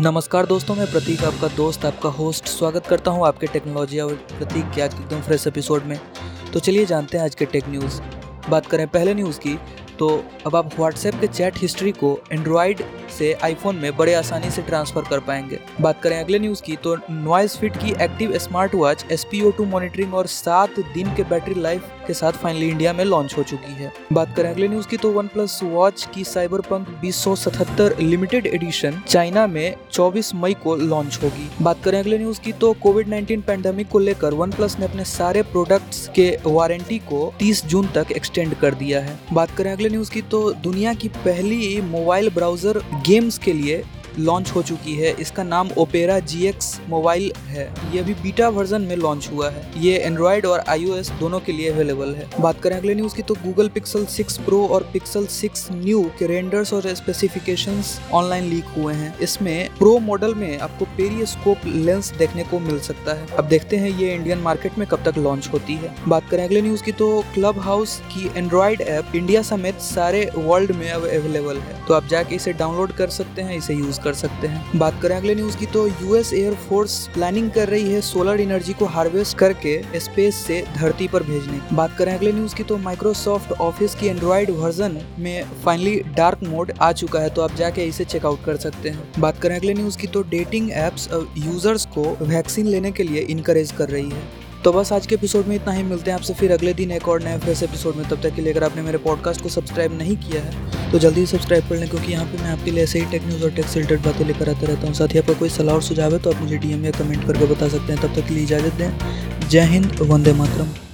नमस्कार दोस्तों, मैं प्रतीक, आपका दोस्त, आपका होस्ट। स्वागत करता हूँ आपके टेक्नोलॉजी और प्रतीक के आज एकदम फ्रेश एपिसोड में। तो चलिए जानते हैं आज के टेक न्यूज़ बात करें पहले न्यूज़ की तो अब आप व्हाट्सएप के चैट हिस्ट्री को एंड्रॉयड से आईफोन में बड़े आसानी से ट्रांसफ़र कर पाएँगे। बात करें अगले न्यूज़ की तो नॉइस फिट की एक्टिव स्मार्ट वॉच एस मॉनिटरिंग और सात दिन के बैटरी लाइफ के साथ फाइनली इंडिया में लॉन्च हो चुकी है। बात करें अगले न्यूज़ की तो वन प्लस वॉच की साइबर पंक बीस लिमिटेड एडिशन चाइना में 24 मई को लॉन्च होगी। बात करें अगले न्यूज़ की तो कोविड 19 पैंडेमिक को लेकर वन प्लस ने अपने सारे प्रोडक्ट्स के वारंटी को 30 जून तक एक्सटेंड कर दिया है। बात करें अगले न्यूज़ की तो दुनिया की पहली मोबाइल ब्राउज़र गेम्स के लिए लॉन्च हो चुकी है। इसका नाम ओपेरा जीएक्स मोबाइल है। ये अभी बीटा वर्जन में लॉन्च हुआ है। ये एंड्रॉयड और आईओएस दोनों के लिए अवेलेबल है। बात करें अगले न्यूज़ की तो गूगल पिक्सल 6 प्रो और पिक्सल 6 न्यू के रेंडर्स और स्पेसिफिकेशन ऑनलाइन लीक हुए हैं। इसमें प्रो मॉडल में आपको पेरियोस्कोप लेंस देखने को मिल सकता है। अब देखते हैं ये इंडियन मार्केट में कब तक लॉन्च होती है। बात करें अगले न्यूज़ की तो क्लब हाउस की एंड्रॉयड ऐप इंडिया समेत सारे वर्ल्ड में अब अवेलेबल है। तो आप जाके इसे डाउनलोड कर सकते हैं, इसे यूज़ कर सकते हैं। बात करें अगले न्यूज़ की तो यूएस एयरफोर्स प्लानिंग कर रही है सोलर एनर्जी को हार्वेस्ट करके स्पेस से धरती पर भेजने। बात करें अगले न्यूज़ की तो माइक्रोसॉफ्ट ऑफ़िस की एंड्रॉइड वर्जन में फाइनली डार्क मोड आ चुका है तो आप जाके इसे चेकआउट कर सकते हैं। बात करें अगले न्यूज़ की तो डेटिंग एप्स यूज़र्स को वैक्सीन लेने के लिए इनकरेज कर रही है। तो बस आज के एपिसोड में इतना ही। मिलते हैं आपसे फिर अगले दिन एक और नए फ्रेश एपिसोड में। तब तक के लिए अगर आपने मेरे पॉडकास्ट को सब्सक्राइब नहीं किया है तो जल्दी सब्सक्राइब कर लें, क्योंकि यहाँ पे मैं आपके लिए ऐसे ही टेक न्यूज़ और टेक रिलेटेड बातें लेकर आता रहता हूँ। साथ ही आपका कोई सलाह और सुझाव है तो आप मुझे डीएम या कमेंट करके बता सकते हैं। तब तक के लिए इजाज़त दें। जय हिंद, वंदे मातरम।